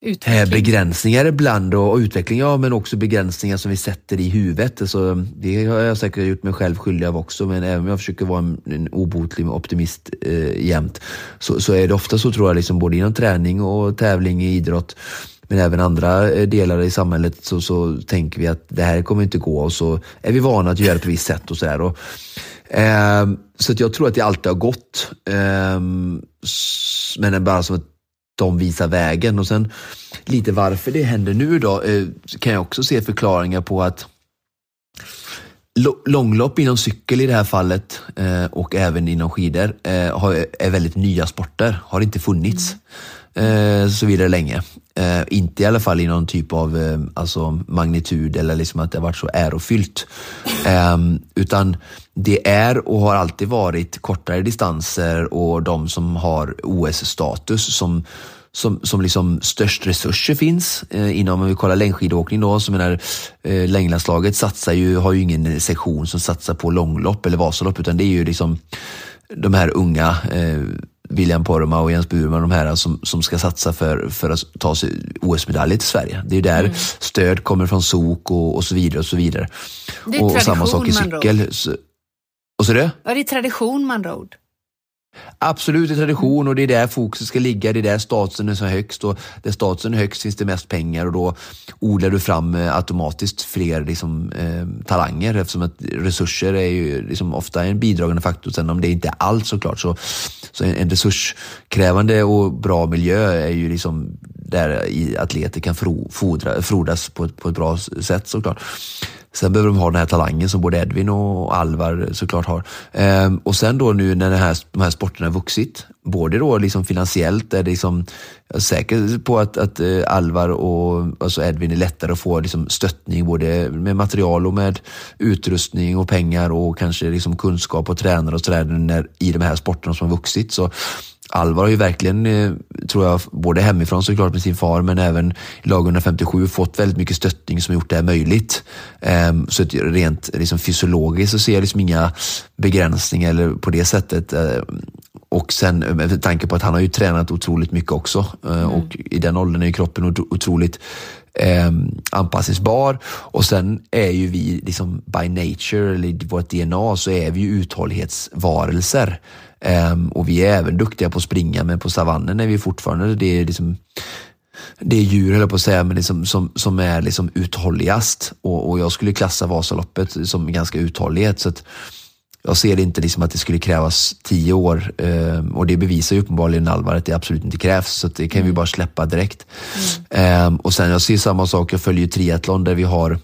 S3: Utveckling. Begränsningar ibland och, utveckling, ja men också begränsningar som vi sätter i huvudet. Alltså, det har jag säkert gjort mig själv skyldig av också, men även om jag försöker vara en, en obotlig optimist eh, jämt, så, så är det ofta så tror jag, liksom, både inom träning och tävling i idrott, men även andra eh, delar i samhället så, så tänker vi att det här kommer inte gå och så är vi vana att göra det på ett visst sätt och sådär. Eh, så att jag tror att det alltid har gått. Eh, men det är bara som att de visar vägen och sen lite varför det händer nu då eh, kan jag också se förklaringar på att Långlopp inom cykel i det här fallet eh, och även inom skidor eh, är väldigt nya sporter, har inte funnits. Mm eh, så vidare länge. Eh, inte i alla fall i någon typ av eh, alltså magnitud eller liksom att det har varit så ärofyllt. Eh, utan det är och har alltid varit kortare distanser och de som har OS-status som som, som liksom störst resurser finns eh, inom, om vi kollar längdskidåkning då, så menar eh, längdlandslaget satsar ju, har ju ingen sektion som satsar på långlopp eller Vasalopp utan det är ju liksom de här unga eh, William Poromaa och Jens Burman, de här som, som ska satsa för, för att ta sig OS-medaljer till Sverige. Det är där mm. stöd kommer från SOK och, och så vidare. och så vidare.
S2: Det är och, och
S3: samma sak i cykel. Så, och så det?
S2: Ja, det är tradition man ord.
S3: Absolut, en tradition och det är där fokuset ska ligga. Det är där statusen är som högst och där statusen är högst finns det mest pengar och då odlar du fram eh, automatiskt fler liksom, eh, talanger eftersom att resurser är ju liksom ofta en bidragande faktor. Sen om det inte är allt såklart så, så en resurskrävande och bra miljö är ju liksom där atleter kan frodra, frodas på, på ett bra sätt såklart. Sen behöver de ha den här talangen som både Edvin och Alvar såklart har. Ehm, och sen då nu när här, de här sporterna har vuxit, både då liksom finansiellt, är det liksom, jag är säker på att, att eh, Alvar och alltså Edvin är lättare att få liksom stöttning både med material och med utrustning och pengar och kanske liksom kunskap och tränare och sådär i de här sporterna som har vuxit. Så Alvar har ju verkligen, eh, tror jag, både hemifrån såklart med sin far, men även i lag 157 fått väldigt mycket stöttning som gjort det här möjligt. Ehm, så rent liksom fysiologiskt så ser jag liksom inga begränsningar eller på det sättet. Eh, och sen med tanke på att han har ju tränat otroligt mycket också eh, mm. och i den åldern är ju kroppen otroligt eh, anpassningsbar. Och sen är ju vi liksom by nature, eller vårt DNA, så är vi ju uthållighetsvarelser. Um, och vi är även duktiga på att springa, men på savannen är vi fortfarande det är liksom det är djur, höll jag på att säga, men liksom, som, som är liksom uthålligast. Och, och jag skulle klassa Vasaloppet som ganska uthållighet. Så att jag ser det inte liksom att det skulle krävas tio år um, och det bevisar ju uppenbarligen Alvar att det absolut inte krävs. Så det kan mm. vi bara släppa direkt. Mm. Um, och sen jag ser samma sak, jag följer triathlon där vi har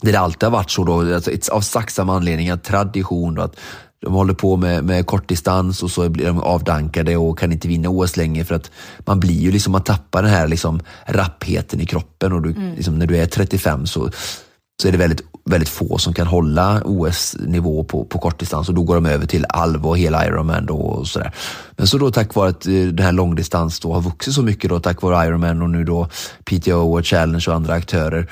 S3: där det alltid har varit så då, alltså, av exakt samma anledning, tradition då, att de håller på med, med kortdistans och så blir de avdankade och kan inte vinna OS längre för att man blir ju liksom, man tappar den här liksom rappheten i kroppen och du, mm. liksom, när du är 35 så, så är det väldigt, väldigt få som kan hålla OS-nivå på, på kortdistans och då går de över till Alva och hela Ironman då och sådär. Men så då tack vare att eh, den här långdistans då har vuxit så mycket då tack vare Ironman och nu då PTO och Challenge och andra aktörer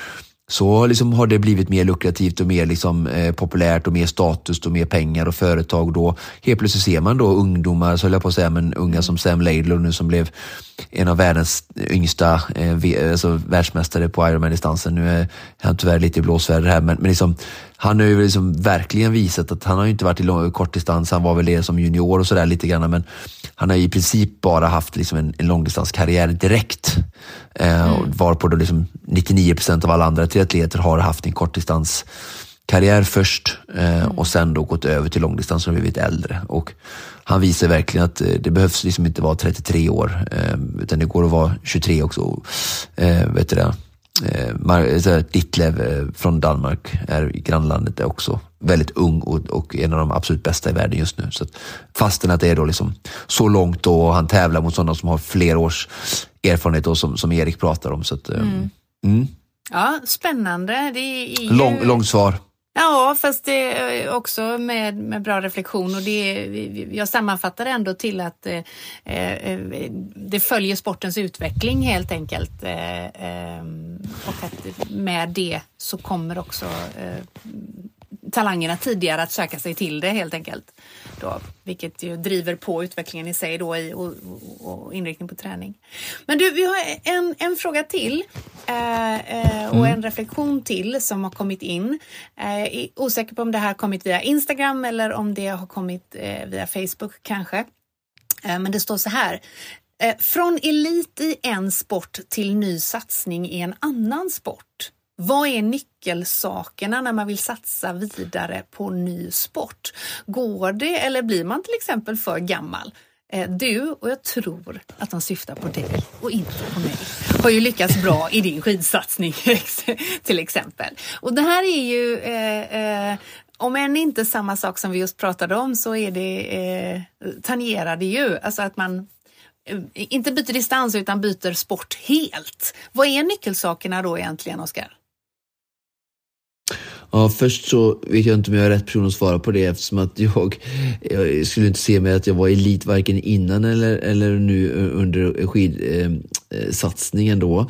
S3: så liksom har det blivit mer lukrativt och mer liksom, eh, populärt och mer status och mer pengar och företag. Då helt plötsligt ser man då ungdomar, så höll jag på att säga, men unga som Sam Laidlow nu som blev en av världens yngsta eh, alltså världsmästare på Ironman-distansen. Nu är han tyvärr lite i blåsväder här, men, men liksom, han har ju liksom verkligen visat att han har inte varit i kortdistans, han var väl det som junior och sådär lite grann, men han har i princip bara haft liksom en, en långdistanskarriär direkt. Eh, mm. Varpå då liksom 99 procent av alla andra triatleter har haft en kortdistanskarriär först eh, mm. och sen då gått över till långdistans och blivit äldre. Och han visar verkligen att eh, det behövs liksom inte vara 33 år, eh, utan det går att vara 23 också. Eh, vet du det? Eh, Ditlev eh, från Danmark är i grannlandet är också väldigt ung och, och, en av de absolut bästa i världen just nu. Så att, fastän att det är då liksom så långt då och han tävlar mot sådana som har fler års erfarenhet då, som, som Erik pratar om. Så att, eh, mm. Mm.
S2: Ja, spännande. Det är ju...
S3: Lång, långt svar.
S2: Ja, fast det är också med, med bra reflektion och det, jag sammanfattar ändå till att eh, eh, det följer sportens utveckling helt enkelt. Eh ehm, och att med det så kommer också eh, talangerna tidigare att söka sig till det helt enkelt. Då, vilket ju driver på utvecklingen i sig då i, och, och, inriktning på träning. Men du, vi har en, en fråga till eh, eh, och mm. en reflektion till som har kommit in. Eh, osäker på om det här kommit via Instagram eller om det har kommit eh, via Facebook kanske. Eh, men det står så här. Eh, från elit i en sport till ny satsning i en annan sport. Vad är nyckelsakerna när man vill satsa vidare på ny sport? Går det eller blir man till exempel för gammal? Eh, du, och jag tror att de syftar på dig och inte på mig, har ju lyckats bra i din skidsatsning [laughs] till exempel. Och det här är ju, eh, eh, om än inte samma sak som vi just pratade om, så är det, eh, tangerar det ju, alltså att man eh, inte byter distans utan byter sport helt. Vad är nyckelsakerna då egentligen, Oskar?
S3: Ja, först så vet jag inte om jag är rätt person att svara på det eftersom att jag, jag skulle inte se mig att jag var elit varken innan eller, eller nu under skidsatsningen eh, då.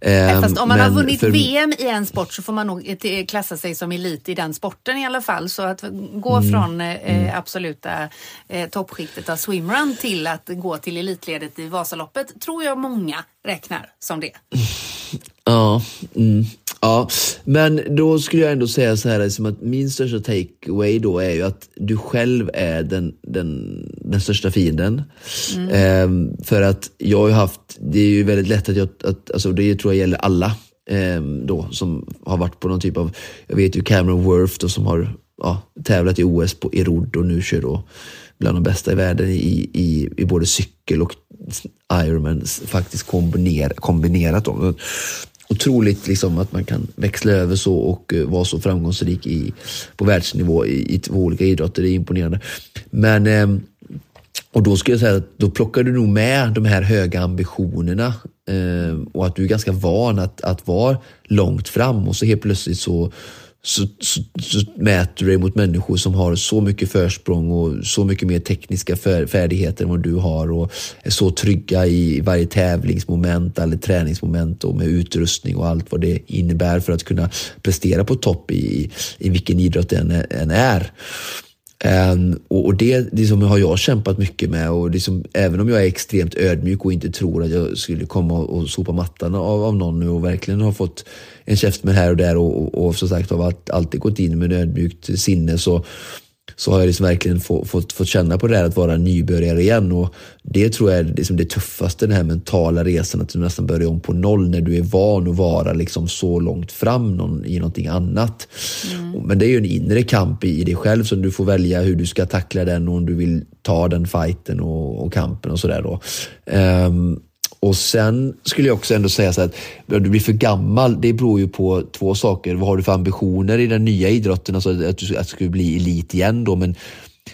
S2: Eh, fast om man har vunnit för... VM i en sport så får man nog klassa sig som elit i den sporten i alla fall. Så att gå mm. från eh, mm. absoluta eh, toppskiktet av swimrun till att gå till elitledet i Vasaloppet tror jag många räknar som det.
S3: Ja, mm. Ja, men då skulle jag ändå säga så här, liksom att min största takeaway då är ju att du själv är den, den, den största fienden. Mm. Ehm, för att jag har haft, det är ju väldigt lätt att jag, att, alltså det tror jag gäller alla ehm, då som har varit på någon typ av, jag vet ju Cameron Worth då, som har ja, tävlat i OS på, i rodd och nu kör då bland de bästa i världen i, i, i både cykel och Ironman faktiskt kombiner, kombinerat. Då otroligt liksom, att man kan växla över så och eh, vara så framgångsrik i, på världsnivå i, i två olika idrotter. Det är imponerande. Men ehm, och då skulle jag säga att då plockar du nog med de här höga ambitionerna eh, och att du är ganska van att, att vara långt fram och så helt plötsligt så, så, så, så, mäter du dig mot människor som har så mycket försprång och så mycket mer tekniska färdigheter än vad du har och är så trygga i varje tävlingsmoment eller träningsmoment och med utrustning och allt vad det innebär för att kunna prestera på topp i, i vilken idrott det än är. Um, och, och, det liksom, har jag kämpat mycket med och liksom, även om jag är extremt ödmjuk och inte tror att jag skulle komma och, sopa mattan av, av någon nu och verkligen har fått en käft här och där och, och, och som sagt har alltid gått in med ödmjukt sinne så så har jag liksom verkligen få, fått, fått känna på det här att vara nybörjare igen. Och det tror jag är liksom det tuffaste, den här mentala resan, att du nästan börjar om på noll när du är van att vara liksom så långt fram någon, i någonting annat. Mm. Men det är ju en inre kamp i, i dig själv som du får välja hur du ska tackla den och om du vill ta den fighten och, och kampen och sådär. Um, och sen skulle jag också ändå säga så att när du blir för gammal, det beror ju på två saker. Vad har du för ambitioner i den nya idrotten? Alltså att du, att du ska bli elit igen då. Men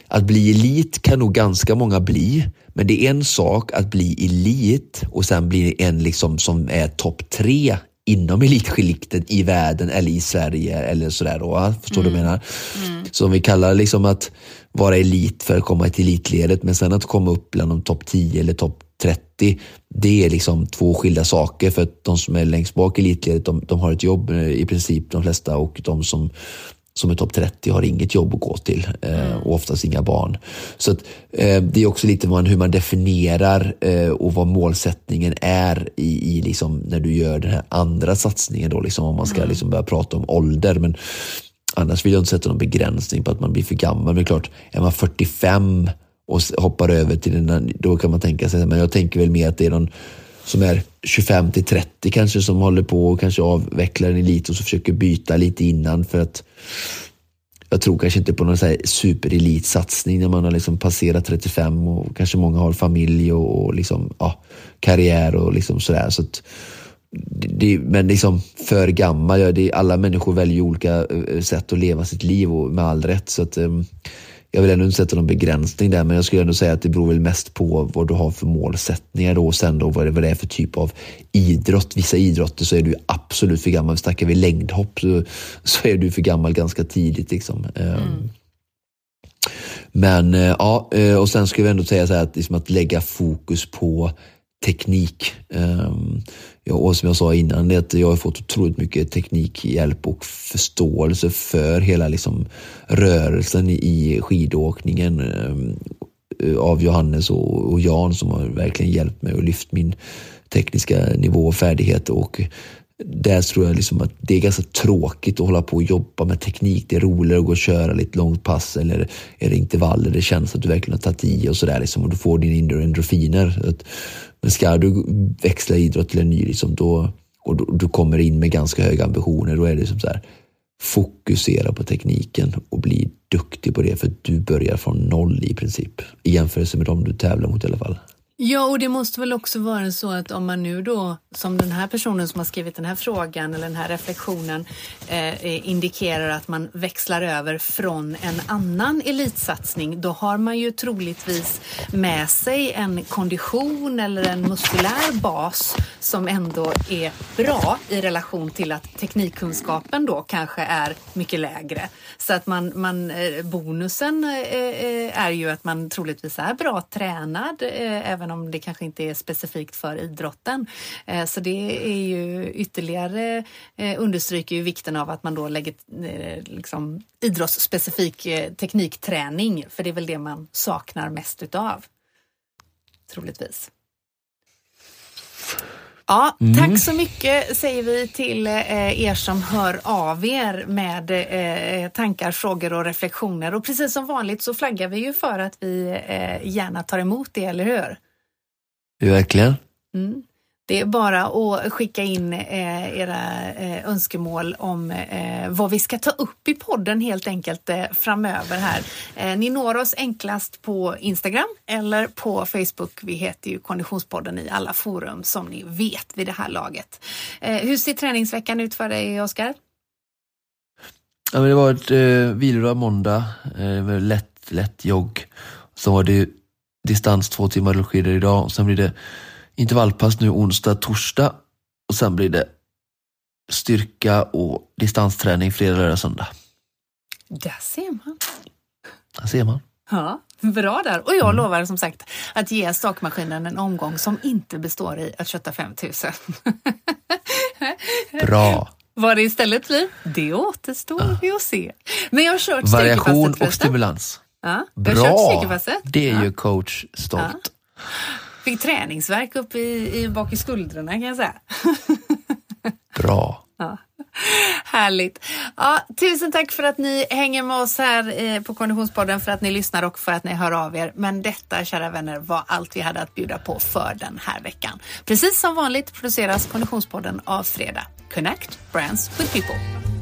S3: att bli elit kan nog ganska många bli. Men det är en sak att bli elit och sen bli en liksom som är topp tre inom elitskiktet i världen eller i Sverige eller sådär då. Förstår mm. du vad jag menar? Mm. Så om vi kallar liksom att vara elit för att komma till elitledet men sen att komma upp bland de topp 10 eller topp 30, det är liksom två skilda saker för att de som är längst bak i elitledet, de, de har ett jobb eh, i princip de flesta och de som som är topp 30 har inget jobb att gå till eh, mm. och oftast inga barn. Så att, eh, det är också lite hur man definierar och vad målsättningen är i, i liksom, när du gör den här andra satsningen då, liksom, om man ska mm. liksom börja prata om ålder. Men annars vill jag inte sätta någon begränsning på att man blir för gammal. Men det är klart, är man 45 och hoppar över till den, då kan man tänka sig, men jag tänker väl mer att det är någon som är 25 till 30 kanske som håller på och kanske avvecklar en elit och så försöker byta lite innan för att jag tror kanske inte på någon superelitsatsning när man har liksom passerat 35 och kanske många har familj och, och liksom, ja, karriär och liksom sådär. Så att, det, men liksom för gammal, ja, det, alla människor väljer olika eh, sätt att leva sitt liv och med all rätt. Så att, um, jag vill ändå inte sätta någon begränsning där, men jag skulle ändå säga att det beror väl mest på vad du har för målsättningar då och sen då vad det, vad det är för typ av idrott. Vissa idrotter så är du absolut för gammal. Snackar vi längdhopp så, så är du för gammal ganska tidigt. Liksom. Ehm, mm. Men eh, ja, eh, och sen skulle jag ändå säga så här att, liksom att lägga fokus på teknik. Ja, och som jag sa innan, det att jag har fått otroligt mycket teknikhjälp och förståelse för hela liksom, rörelsen i skidåkningen eh, av Johannes och, och, Jan som har verkligen hjälpt mig och lyft min tekniska nivå och färdighet. Och där tror jag liksom att det är ganska tråkigt att hålla på och jobba med teknik. Det är roligare att gå och köra lite långt pass eller är det intervaller. Det känns att du verkligen har tagit i och sådär liksom, och du får dina endorfiner. Men ska du växla idrott till en ny liksom, då, och du, du kommer in med ganska höga ambitioner, då är det som så här, fokusera på tekniken och bli duktig på det för du börjar från noll i princip. I jämförelse med dem du tävlar mot i alla fall.
S2: Ja, och det måste väl också vara så att om man nu då, som den här personen som har skrivit den här frågan eller den här reflektionen eh, eh, indikerar att man växlar över från en annan elitsatsning, då har man ju troligtvis med sig en kondition eller en muskulär bas som ändå är bra i relation till att teknikkunskapen då kanske är mycket lägre. Så att man, man eh, bonusen eh, eh är ju att man troligtvis är bra tränad eh, även även om det kanske inte är specifikt för idrotten. Eh, så det är ju ytterligare eh, understryker ju vikten av att man då lägger eh, liksom, idrottsspecifik teknikträning, för det är väl det man saknar mest utav. Troligtvis. Ja, mm. tack så mycket säger vi till er som hör av er med tankar, frågor och reflektioner. Och precis som vanligt så flaggar vi ju för att vi gärna tar emot det, eller hur?
S3: Verkligen.
S2: Mm. Det är bara att skicka in eh, era eh, önskemål om eh, vad vi ska ta upp i podden helt enkelt framöver här. Ni når oss enklast på Instagram eller på Facebook. Vi heter ju Konditionspodden i alla forum som ni vet vid det här laget. Hur ser träningsveckan ut för dig, Oskar?
S3: Ja, det var ett eh, vilodag måndag, eh, lätt, lätt jogg. Så var det distans två timmar rullskidor idag och sen blir det intervallpass nu onsdag, torsdag och sen blir det styrka och distansträning fredag, lördag, söndag.
S2: Där ser man.
S3: Där ser man.
S2: Ja, bra där. Och jag mm. lovar som sagt att ge stakmaskinen en omgång som inte består i att kötta 5000.
S3: Bra.
S2: Vad det istället blir, det återstår ja. att se. Men jag har kört
S3: Variation och stimulans.
S2: Ja,
S3: Bra! Det är ju coach stolt. Ja.
S2: Fick träningsverk upp i, i bak i skuldrorna kan jag säga. [laughs]
S3: Bra.
S2: Ja. Härligt. Ja, tusen tack för att ni hänger med oss här eh, på Konditionspodden, för att ni lyssnar och för att ni hör av er. Men detta, kära vänner, var allt vi hade att bjuda på för den här veckan. Precis som vanligt produceras Konditionspodden av Fredag. Connect Brands with People.